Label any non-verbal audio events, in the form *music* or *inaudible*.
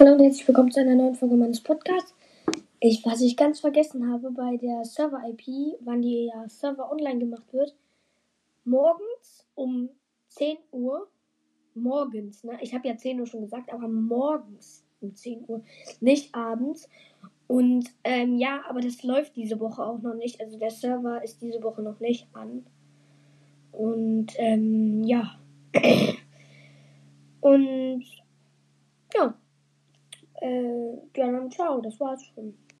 Hallo und herzlich willkommen zu einer neuen Folge meines Podcasts. Ich, was ich ganz vergessen habe bei der Server-IP, wann die ja Server online gemacht wird, morgens um 10 Uhr, morgens, ne? Ich habe ja 10 Uhr schon gesagt, aber morgens um 10 Uhr, nicht abends. Und ähm, ja, aber das läuft diese Woche auch noch nicht. Also der Server ist diese Woche noch nicht an. Und ähm, ja. *clears throat* Und. Äh, ja, dann ciao, das war's schon.